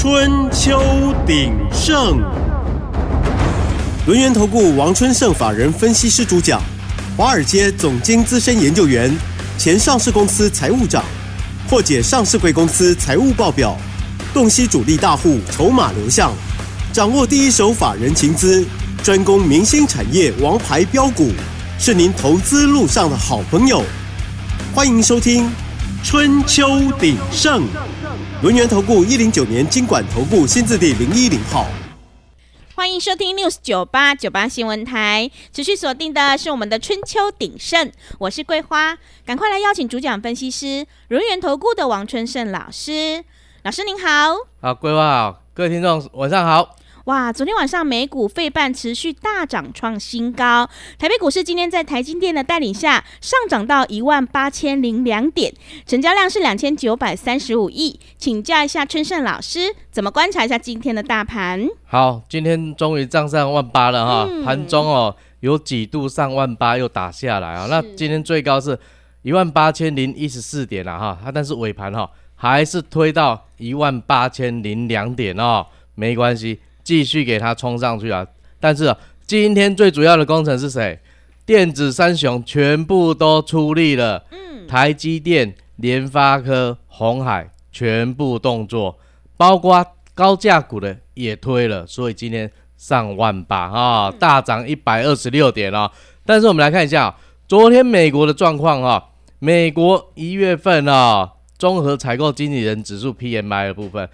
春秋鼎盛，轮源投顾王春盛法人分析师主讲，华尔街总经资深研究员，前上市公司财务长，或解上市贵公司财务报表，洞悉主力大户筹码流向，掌握第一手法人情资，专攻明星产业王牌标股，是您投资路上的好朋友。欢迎收听《春秋鼎盛》。轮源投顾一零九年经管投顾新字第零一零号，欢迎收听 News 九八九八新闻台。持续锁定的是我们的春秋鼎盛，我是桂花，赶快来邀请主讲分析师轮源投顾的王春盛老师。老师您好，好，桂花好，各位听众晚上好。哇，昨天晚上美股费半持续大涨创新高，台北股市今天在台金电的带领下上涨到一万八千零两点，成交量是两千九百三十五亿。请教一下春盛老师，怎么观察一下今天的大盘？好，今天终于涨上万八了哈，盘中哦有几度上万八又打下来啊，那今天最高是一万八千零一十四点了哈，它但是尾盘哈还是推到一万八千零两点哦，没关系。继续给它冲上去啊！但是今天最主要的工程是谁？电子三雄全部都出力了。嗯，台积电、联发科、红海全部动作，包括高价股的也推了，所以今天上万八啊，大涨一百二十六点哦。但是我们来看一下昨天美国的状况啊，美国一月份啊，综合采购经理人指数 PMI 的部分，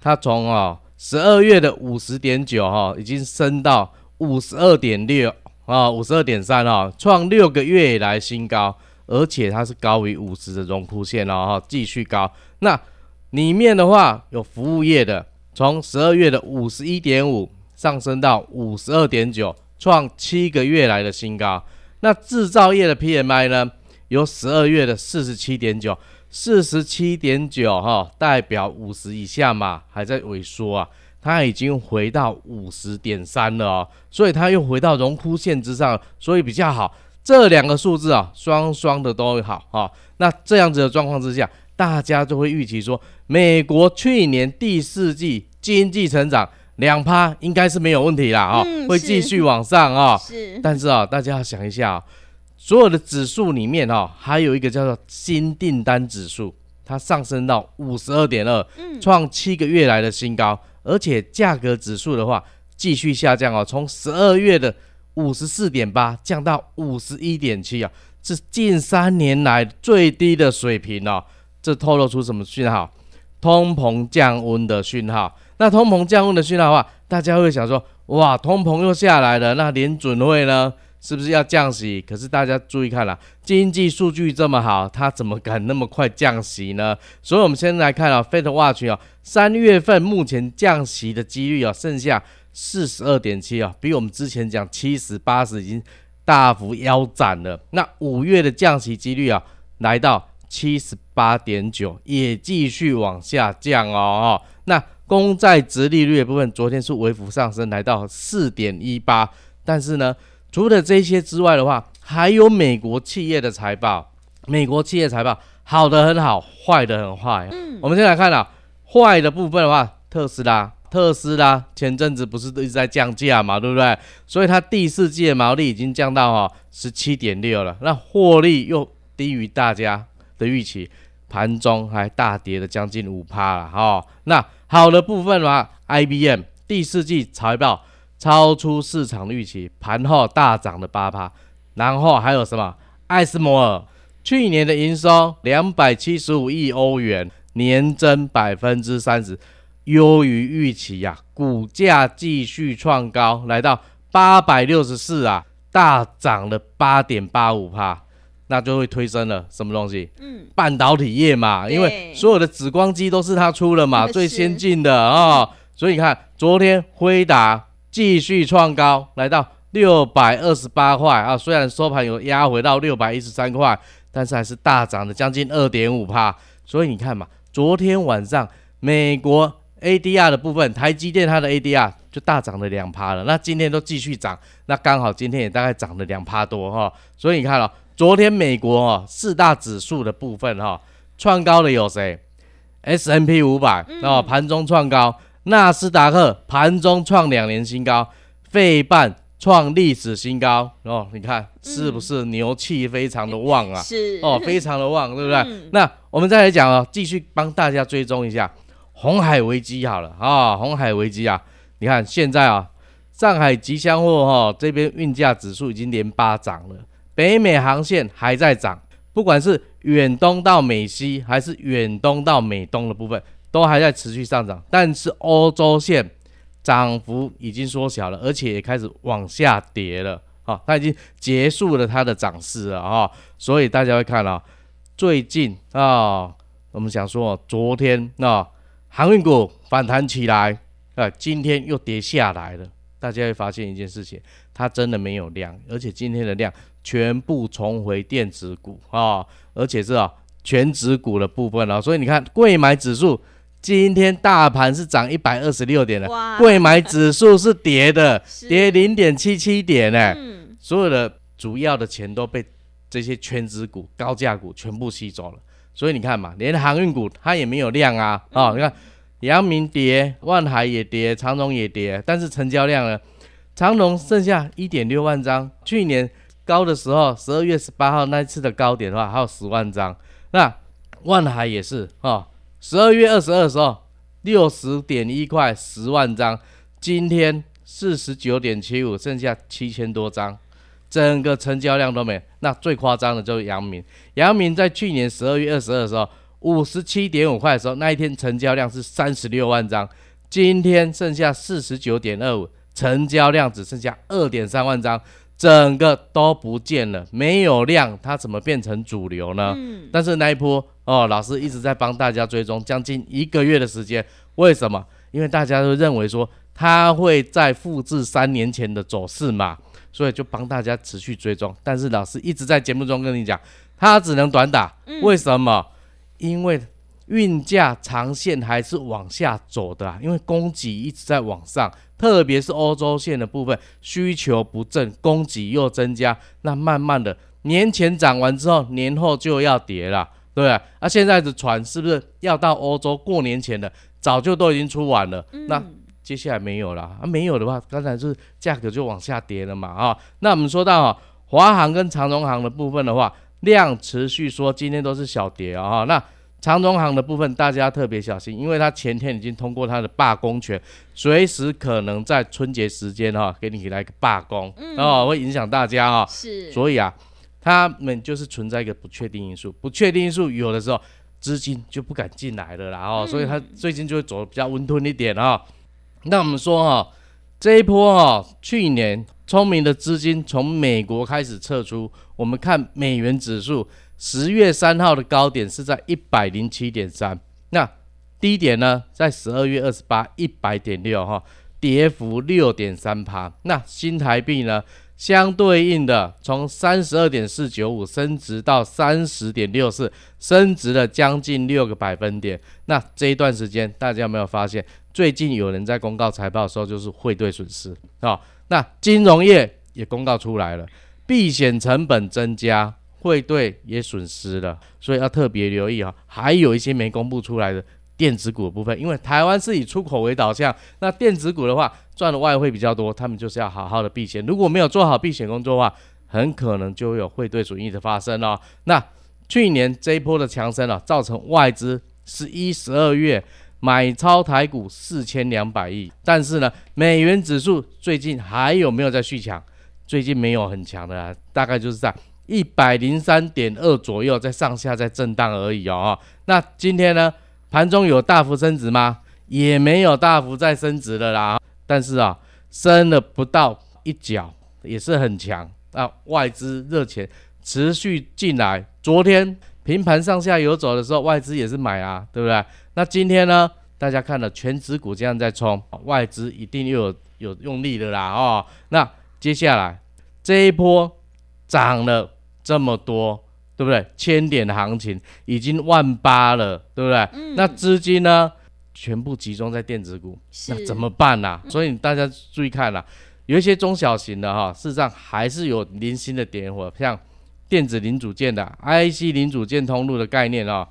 它从啊。十二月的五十点九哈，已经升到五十二点六啊，五十二点三哈，创六个月以来新高，而且它是高于五十的荣枯线哦哈，继续高。那里面的话有服务业的，从十二月的五十一点五上升到五十二点九，创七个月来的新高。那制造业的 PMI 呢，由十二月的四十七点九。四十七点九哈，代表五十以下嘛，还在萎缩啊，它已经回到五十点三了哦，所以它又回到荣枯线之上，所以比较好。这两个数字啊，双双的都好哈。那这样子的状况之下，大家就会预期说，美国去年第四季经济成长两趴应该是没有问题啦啊，会继续往上啊。是，但是啊，大家要想一下啊。所有的指数里面哈，还有一个叫做新订单指数，它上升到五十二点二，创七个月来的新高。而且价格指数的话，继续下降哦，从十二月的五十四点八降到五十一点七啊，是近三年来最低的水平哦。这透露出什么讯号？通膨降温的讯号。那通膨降温的讯号的话，大家会想说，哇，通膨又下来了，那联准会呢？是不是要降息？可是大家注意看了，经济数据这么好，它怎么敢那么快降息呢？所以，我们先来看啊，Fed Watch 啊，三月份目前降息的几率啊，剩下四十二点七啊，比我们之前讲七十八十已经大幅腰斩了。那五月的降息几率啊，来到七十八点九，也继续往下降哦。那公债值利率的部分，昨天是微幅上升，来到四点一八，但是呢。除了这些之外的话，还有美国企业的财报。美国企业财报好的很好，坏的很坏。嗯，我们先来看啊，坏的部分的话，特斯拉，特斯拉前阵子不是一直在降价嘛，对不对？所以它第四季的毛利已经降到哈十七点六了，那获利又低于大家的预期，盘中还大跌了将近五趴了哈。那好的部分的话，IBM 第四季财报。超出市场预期，盘后大涨的八趴。然后还有什么？艾斯摩尔去年的营收两百七十五亿欧元，年增百分之三十，优于预期呀。股价继续创高，来到八百六十四啊，大涨了八点八五帕，那就会推升了什么东西？嗯，半导体业嘛，因为所有的紫光机都是它出了嘛，最先进的啊。所以你看，昨天辉达。继续创高，来到六百二十八块啊！虽然收盘有压回到六百一十三块，但是还是大涨了将近二点五帕。所以你看嘛，昨天晚上美国 ADR 的部分，台积电它的 ADR 就大涨了两趴了。那今天都继续涨，那刚好今天也大概涨了两趴多哈。所以你看了，昨天美国哦四大指数的部分哈，创高的有谁 S M P 五百哦，盘中创高，纳斯达克盘中创两年新高，费半创历史新高哦，你看是不是牛气非常的旺啊？是哦，非常的旺，对不对？那我们再来讲哦，继续帮大家追踪一下红海危机好了啊，红海危机啊，你看现在啊，上海吉祥货哈这边运价指数已经连八涨了，北美航线还在涨。不管是远东到美西，还是远东到美东的部分，都还在持续上涨。但是欧洲线涨幅已经缩小了，而且也开始往下跌了。好，它已经结束了它的涨势了啊。所以大家会看到，最近啊，我们想说，昨天啊，航运股反弹起来，啊，今天又跌下来了。大家会发现一件事情，它真的没有量，而且今天的量。全部重回电子股啊，而且是啊全指股的部分啊，所以你看，贵买指数今天大盘是涨一百二十六点的，贵买指数是跌的，跌零点七七点呢。所有的主要的钱都被这些全指股、高价股全部吸走了，所以你看嘛，连航运股它也没有量啊啊！你看，阳明跌，万海也跌，长荣也跌，但是成交量呢，长荣剩下一点六万张，去年。高的时候，十二月十八号那一次的高点的话，还有十万张。那万海也是啊，十二月二十二的时候，六十点一块，十万张。今天四十九点七五，剩下七千多张，整个成交量都没。那最夸张的就是阳明，阳明在去年十二月二十二的时候，五十七点五块的时候，那一天成交量是三十六万张。今天剩下四十九点二五，成交量只剩下二点三万张。整个都不见了，没有量，它怎么变成主流呢？嗯，但是那一波哦，老师一直在帮大家追踪，将近一个月的时间，为什么？因为大家都认为说它会在复制三年前的走势嘛，所以就帮大家持续追踪。但是老师一直在节目中跟你讲，它只能短打，为什么？因为运价长线还是往下走的，因为供给一直在往上。特别是欧洲线的部分，需求不振，供给又增加，那慢慢的年前涨完之后，年后就要跌了，对不对？啊，现在的船是不是要到欧洲过年前的，早就都已经出完了？那接下来没有了啊，没有的话，刚才是价格就往下跌了嘛啊。那我们说到啊，华航跟长荣航的部分的话，量持续说今天都是小跌啊，那。长荣行的部分，大家特别小心，因为它前天已经通过它的罢工权，随时可能在春节时间哈，给你来个罢工，哦，会影响大家哈。是，所以啊，他们就是存在一个不确定因素，不确定因素有的时候资金就不敢进来了啦，哦，所以它最近就会走的比较温吞一点啊。那我们说哈，这一波哈，去年聪明的资金从美国开始撤出，我们看美元指数。十月三号的高点是在一百零七点三，那低点呢，在十二月二十八一百点六哈，跌幅六点三趴。那新台币呢，相对应的从三十二点四九五升值到三十点六四，升值了将近六个百分点。那这一段时间，大家有没有发现，最近有人在公告财报的时候就是汇兑损失啊？那金融业也公告出来了，避险成本增加。汇兑也损失了，所以要特别留意啊。还有一些没公布出来的电子股部分，因为台湾是以出口为导向，那电子股的话赚的外汇比较多，他们就是要好好的避险。如果没有做好避险工作的话，很可能就有汇兑损益的发生哦。那去年这一波的强升啊，造成外资十一、十二月买超台股四千两百亿，但是呢，美元指数最近还有没有在续强？最近没有很强的，大概就是在。一百零三点二左右，在上下在震荡而已哦。那今天呢，盘中有大幅升值吗？也没有大幅再升值的啦。但是啊，升了不到一角，也是很强。那外资热钱持续进来，昨天平盘上下游走的时候，外资也是买啊，对不对？那今天呢，大家看了全指股这样在冲，外资一定又有有用力的啦哦。那接下来这一波涨了。这么多，对不对？千点的行情已经万八了，对不对？那资金呢，全部集中在电子股，那怎么办呢？所以大家注意看了，有一些中小型的哈，事实上还是有零星的点火，像电子零组件的 IC 零组件通路的概念啊，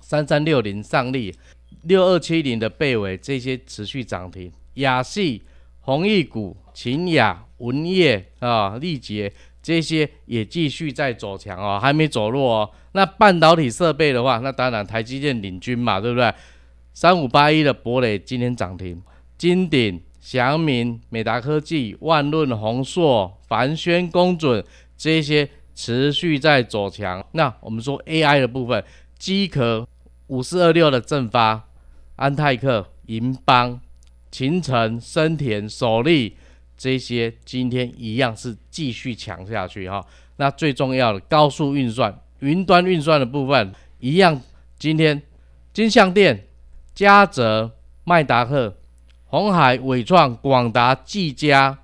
三三六零上利、六二七零的贝伟这些持续涨停，亚细、弘毅股、秦雅、文业啊、力捷这些也继续在走强哦，还没走弱哦。那半导体设备的话，那当然台积电领军嘛，对不对？三五八一的博磊今天涨停，金鼎、祥明、美达科技、万润、宏硕、凡轩、公准这些持续在走强。那我们说 AI 的部分，机壳五四二六的正发、安泰克、银邦、秦城、深田、首利这些今天一样是继续强下去哈。那最重要的高速运算、云端运算的部分一样，今天金相电。嘉泽、麦达克、红海、伟创、广达、技嘉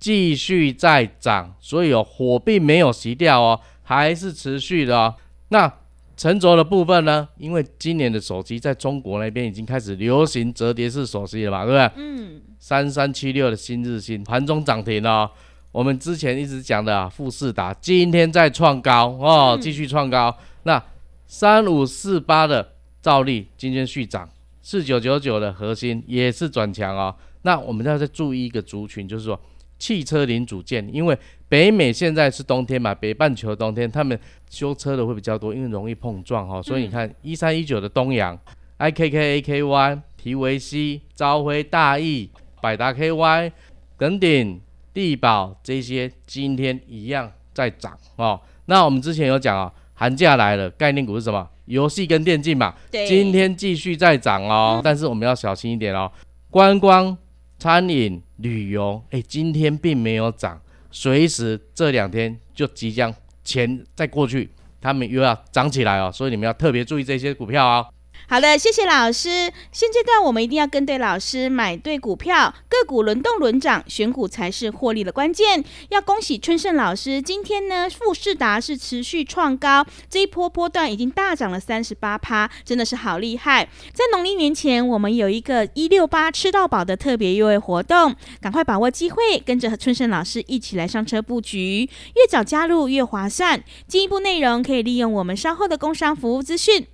继续在涨，所以哦，火并没有熄掉哦，还是持续的哦。那沉着的部分呢？因为今年的手机在中国那边已经开始流行折叠式手机了嘛，对不对？嗯。三三七六的新日新盘中涨停哦，我们之前一直讲的啊，富士达今天在创高哦，继续创高。那三五四八的兆利今天续涨。四九九九的核心也是转强哦。那我们要再注意一个族群，就是说汽车零组件，因为北美现在是冬天嘛，北半球冬天，他们修车的会比较多，因为容易碰撞哈。所以你看一三一九的东阳、IKK、AKY、提维西、朝晖、大益、百达 KY、耿鼎、地宝这些今天一样在涨哦。那我们之前有讲啊，寒假来了，概念股是什么？游戏跟电竞嘛，今天继续在涨哦，但是我们要小心一点哦。观光、餐饮、旅游，哎，今天并没有涨，随时这两天就即将钱再过去，他们又要涨起来哦，所以你们要特别注意这些股票哦。好的，谢谢老师。现阶段我们一定要跟对老师，买对股票，个股轮动轮涨，选股才是获利的关键。要恭喜春盛老师，今天呢富士达是持续创高，这一波波段已经大涨了三十八趴，真的是好厉害。在农历年前，我们有一个一六八吃到饱的特别优惠活动，赶快把握机会，跟着春盛老师一起来上车布局，越早加入越划算。进一步内容可以利用我们稍后的工商服务资讯。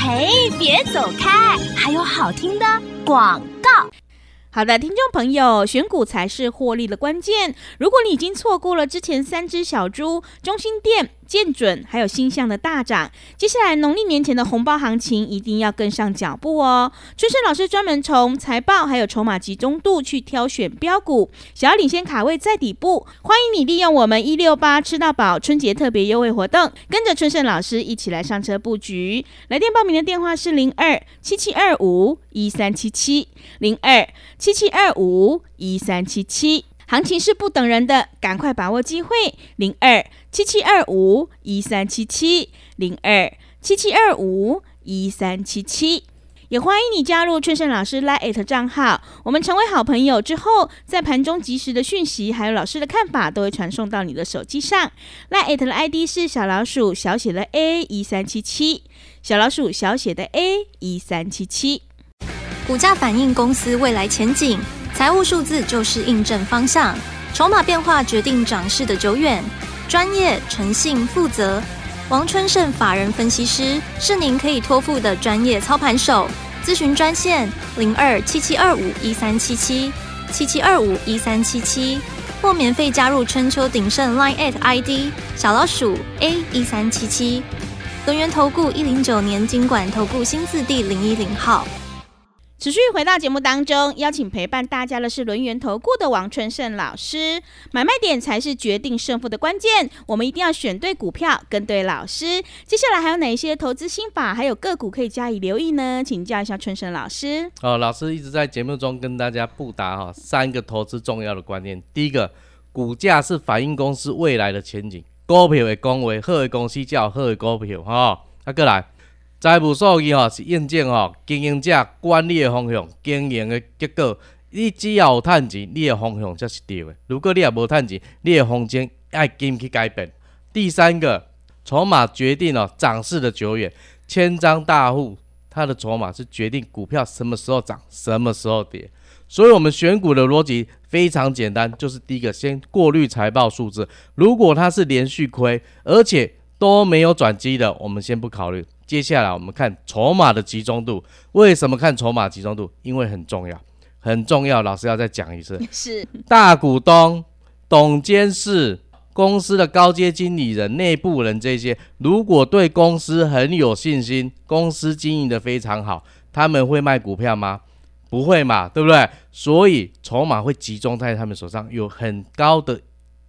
嘿，别走开！还有好听的广告。好的，听众朋友，选股才是获利的关键。如果你已经错过了之前三只小猪，中心店。见准，还有星象的大涨，接下来农历年前的红包行情一定要跟上脚步哦。春盛老师专门从财报还有筹码集中度去挑选标股，想要领先卡位在底部，欢迎你利用我们一六八吃到饱春节特别优惠活动，跟着春盛老师一起来上车布局。来电报名的电话是零二七七二五一三七七零二七七二五一三七七。行情是不等人的，赶快把握机会！零二七七二五一三七七，零二七七二五一三七七，也欢迎你加入春盛老师 Lite 账号。我们成为好朋友之后，在盘中及时的讯息，还有老师的看法，都会传送到你的手机上。Lite 的 ID 是小老鼠小写的 A 一三七七，小老鼠小写的 A 一三七七，股价反映公司未来前景。财务数字就是印证方向，筹码变化决定涨势的久远。专业、诚信、负责，王春盛法人分析师是您可以托付的专业操盘手。咨询专线零二七七二五一三七七七七二五一三七七，或免费加入春秋鼎盛 Line at ID 小老鼠 A 一三七七。轮源投顾一零九年经管投顾新字第零一零号。持续回到节目当中，邀请陪伴大家的是轮圆投顾的王春盛老师。买卖点才是决定胜负的关键，我们一定要选对股票，跟对老师。接下来还有哪一些投资心法，还有个股可以加以留意呢？请教一下春盛老师。哦，老师一直在节目中跟大家布达哈三个投资重要的观念。第一个，股价是反映公司未来的前景，股票的公为好的公司叫好的股票哈。那过来。财务数据吼是验证吼经营者管理的方向、经营的结果。你只要有趁钱，你的方向才是对的。如果你也无趁钱，你的方针爱紧去改变。第三个，筹码决定了涨势的久远。千张大户，他的筹码是决定股票什么时候涨、什么时候跌。所以，我们选股的逻辑非常简单，就是第一个，先过滤财报数字。如果它是连续亏，而且都没有转机的，我们先不考虑。接下来我们看筹码的集中度。为什么看筹码集中度？因为很重要，很重要。老师要再讲一次，是大股东、董监事、公司的高阶经理人、内部人这些，如果对公司很有信心，公司经营的非常好，他们会卖股票吗？不会嘛，对不对？所以筹码会集中在他们手上，有很高的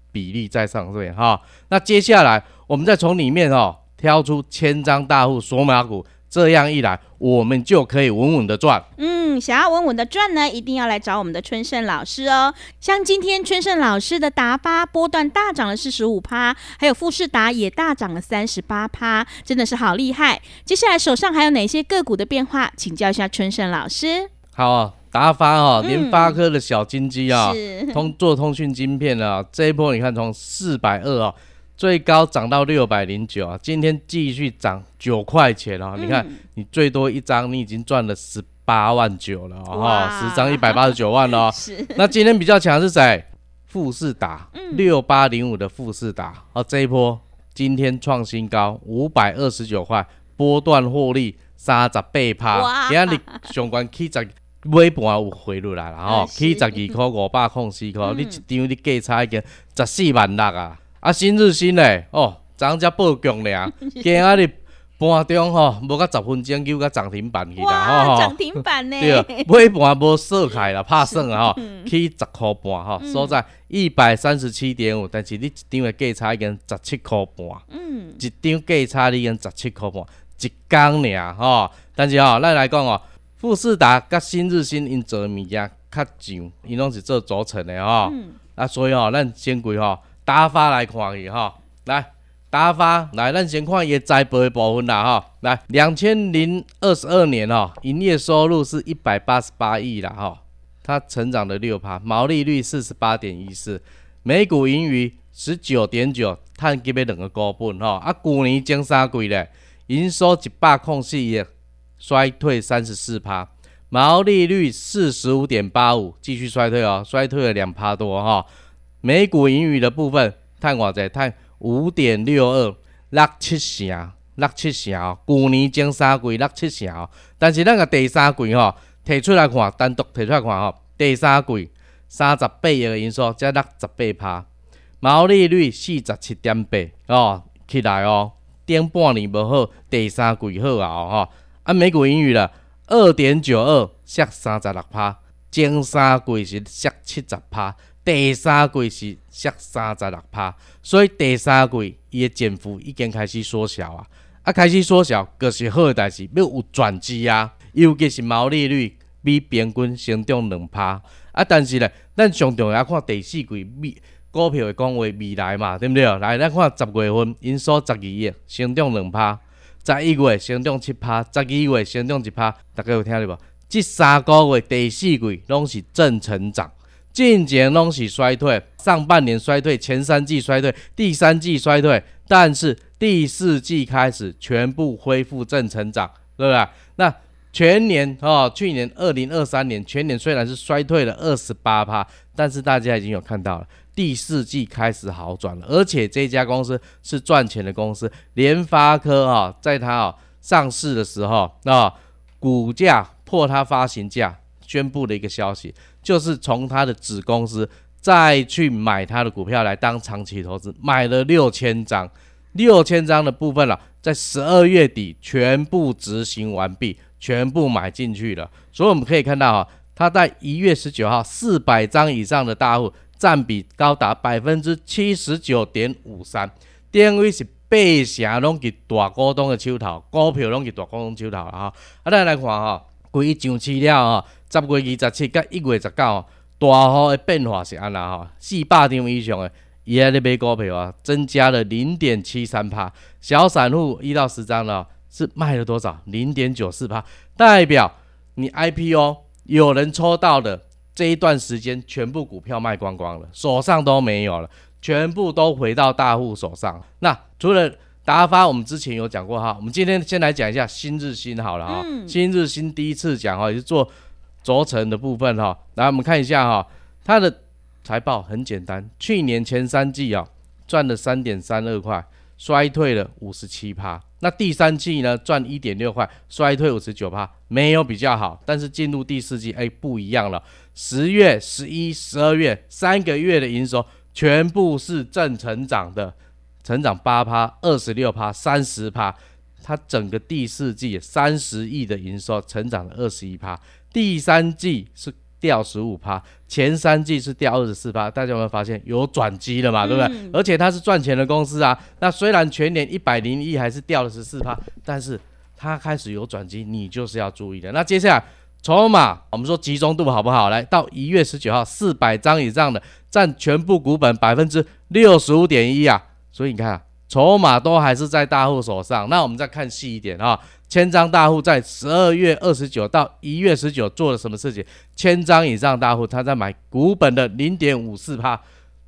比例在上面哈。那接下来我们再从里面哦挑出千张大户索马股，这样一来，我们就可以稳稳的赚。嗯，想要稳稳的赚呢，一定要来找我们的春盛老师哦。像今天春盛老师的达发波段大涨了四十五趴，还有富士达也大涨了三十八趴，真的是好厉害。接下来手上还有哪些个股的变化？请教一下春盛老师。好啊，达发哦，联发科的小金鸡啊，是通做通讯晶片啊，这一波你看从四百二哦，最高涨到六百零九啊，今天继续涨九块钱哦，你看你最多一张你已经赚了十八万九了哦，十张一百八十九万了哦。是那今天比较强是谁？富士达六八零五的富士达哦，这一波今天创新高五百二十九块，波段获利三十八趴，哇今日上关起十。尾盘有回落来啦吼，啊是起十二块五百空四块，你一张你价差已经十四万六啊！啊，新日新嘞，哦，昨才报强俩，今仔日盘中吼无到十分钟，就甲涨停板去啦，哇，吼、涨停板呢？对，尾盘无锁开啦，拍算啊吼，起十箍半吼，所在一百三十七点五，但是你一张的价差已经十七箍半，嗯，一张价差你已经十七箍半，一工尔吼。但是吼，咱来讲哦，富士达甲新日新因做的物件较上，因拢是做组成的吼。啊，所以吼，咱先归吼打发来看去吼，来。打发来，咱先看伊的财报的部分啦吼。来，两千零二十二年哦，营业收入是一百八十八亿啦吼，它成长了六趴，毛利率四十八点一四，每股盈余十九点九，碳级的两个高本吼。啊，去年前三季咧，营收一百空四亿，衰退三十四趴，毛利率四十五点八五，继续衰退哦，衰退了两趴多哈。每股盈余的部分，碳偌济？碳五点六二，六七成，六七成哦。去年前三季六七成哦，但是咱个第三季吼，摕出来看，单独摕出来看吼，第三季三十八亿的营收才六十八趴，毛利率四十七点八哦，起来哦，顶半年无好，第三季好啊哦吼。啊，每股盈余啦二点九二，缩三十六趴，前三季是缩七十趴。第三季是缩三十六趴，所以第三季伊的减幅已经开始缩小啊，啊开始缩小，就是好的代志，要有转机啊，尤其是毛利率比平均成长两趴啊，但是咧，咱上重要看第四季未股票的讲话未来嘛，对不对？来，咱看十月份营收十二亿，成长两趴，十一月成长七趴，十二月成长一趴，大家有听到无？这三个月第四季拢是正成长。近前拢是衰退，上半年衰退，前三季衰退，第三季衰退，但是第四季开始全部恢复正成长，对不对？那全年哦，去年二零二三年全年虽然是衰退了二十八趴，但是大家已经有看到了，第四季开始好转了，而且这家公司是赚钱的公司，联发科啊，在它啊上市的时候那，股价破它发行价。宣布的一个消息，就是从他的子公司再去买他的股票来当长期投资，买了六千张，六千张的部分了，在十二月底全部执行完毕，全部买进去了。所以我们可以看到啊，他在一月十九号四百张以上的大户占比高达百分之七十九点五三，等于是八成拢是大股东的手头，股票拢是大股东手头了哈。啊，咱来看哈，规上市了哈。十月二十七甲一月十九，大户的变化是安那吼？四百张以上的，伊在咧买股票啊，增加了零点七三帕。小散户一到十张了，是卖了多少？零点九四帕，代表你 IPO 有人抽到的这一段时间，全部股票卖光光了，手上都没有了，全部都回到大户手上。那除了达发，我们之前有讲过哈，我们今天先来讲一下新日新好了哈。新日新第一次讲哈，也是做。轴承的部分哈，来我们看一下哈，它的财报很简单，去年前三季啊赚了三点三二块，衰退了五十七趴那第三季呢赚一点六块，衰退五十九趴，没有比较好。但是进入第四季，哎，不一样了。十月、十一、十二月三个月的营收全部是正成长的，成长八趴、二十六趴、三十趴。它整个第四季三十亿的营收，成长了二十一趴。第三季是。掉十五趴，前三季是掉二十四趴，大家有没有发现有转机了嘛？对不对？而且它是赚钱的公司啊。那虽然全年一百零一还是掉了十四趴，但是它开始有转机，你就是要注意的。那接下来筹码，我们说集中度好不好？来到一月十九号，四百张以上的占全部股本百分之六十五点一啊。所以你看啊，筹码都还是在大户手上。那我们再看细一点啊。千张大户在十二月二十九到一月十九做了什么事情？千张以上大户他在买股本的零点五四趴，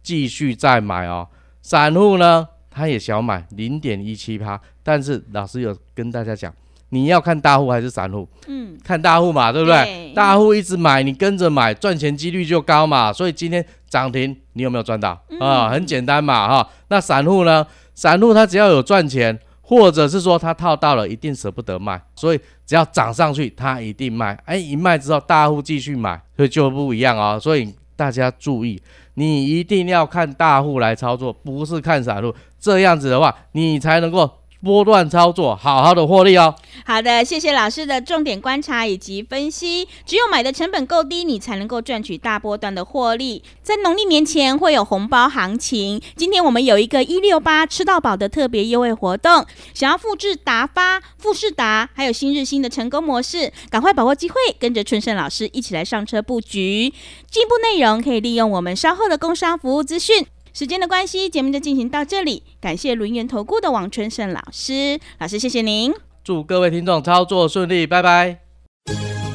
继续再买哦。散户呢，他也想买零点一七趴，但是老师有跟大家讲，你要看大户还是散户？嗯，看大户嘛，对不对？大户一直买，你跟着买，赚钱几率就高嘛。所以今天涨停，你有没有赚到啊？很简单嘛，哈。那散户呢？散户他只要有赚钱。或者是说他套到了，一定舍不得卖，所以只要涨上去，他一定卖。哎，一卖之后，大户继续买，所以就不一样哦。所以大家注意，你一定要看大户来操作，不是看散户。这样子的话，你才能够。波段操作，好好的获利哦。好的，谢谢老师的重点观察以及分析。只有买的成本够低，你才能够赚取大波段的获利。在农历年前会有红包行情，今天我们有一个一六八吃到饱的特别优惠活动。想要复制达发、富士达还有新日新的成功模式，赶快把握机会，跟着春盛老师一起来上车布局。进一步内容可以利用我们稍后的工商服务资讯。时间的关系，节目就进行到这里。感谢轮圆投顾的王春盛老师，老师谢谢您。祝各位听众操作顺利，拜拜。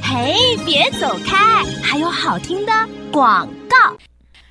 嘿，别走开，还有好听的广告。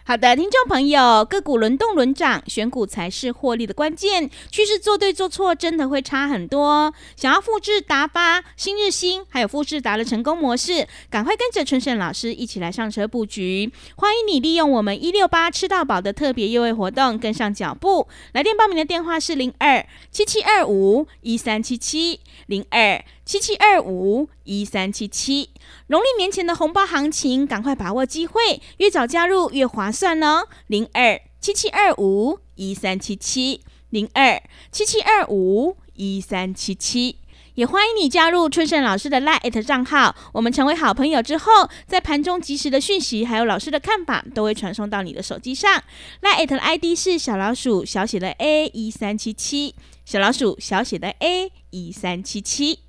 好的，听众朋友，个股轮动轮涨，选股才是获利的关键。趋势做对做错，真的会差很多。想要复制达发、新日新还有复制达的成功模式，赶快跟着春盛老师一起来上车布局。欢迎你利用我们一六八吃到饱的特别优惠活动，跟上脚步。来电报名的电话是零二七七二五一三七七零二七七二五一三七七。农历年前的红包行情，赶快把握机会，越早加入越划算哦！零二七七二五一三七七，零二七七二五一三七七，也欢迎你加入春盛老师的 Line 账号。我们成为好朋友之后，在盘中及时的讯息，还有老师的看法，都会传送到你的手机上。Line 的 ID 是小老鼠小写的 A 一三七七，小老鼠小写的 A 一三七七。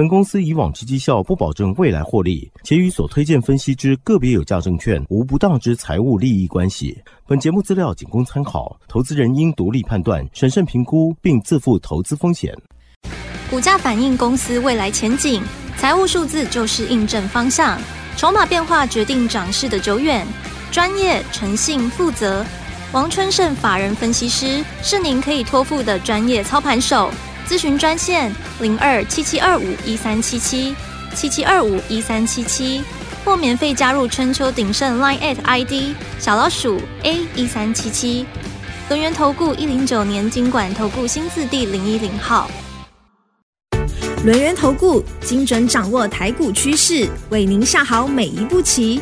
本公司以往之绩效不保证未来获利，且与所推荐分析之个别有价证券无不当之财务利益关系。本节目资料仅供参考，投资人应独立判断、审慎评估，并自负投资风险。股价反映公司未来前景，财务数字就是印证方向，筹码变化决定涨势的久远。专业、诚信、负责，王春盛法人分析师是您可以托付的专业操盘手。咨询专线零二七七二五一三七七七七二五一三七七，或免费加入春秋鼎盛 Line at ID 小老鼠 A 一三七七。轮源投顾一零九年经管投顾新字第零一零号。轮源投顾精准掌握台股趋势，为您下好每一步棋。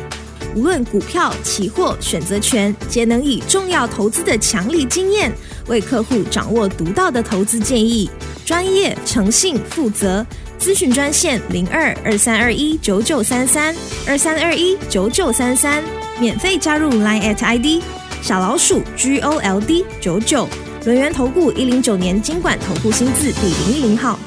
无论股票、期货、选择权，皆能以重要投资的强力经验，为客户掌握独到的投资建议。专业、诚信、负责，咨询专线零二二三二一九九三三二三二一九九三三，免费加入 Line at ID 小老鼠 G O L D 九九，轮源投顾一零九年经管投顾新字第零一零号。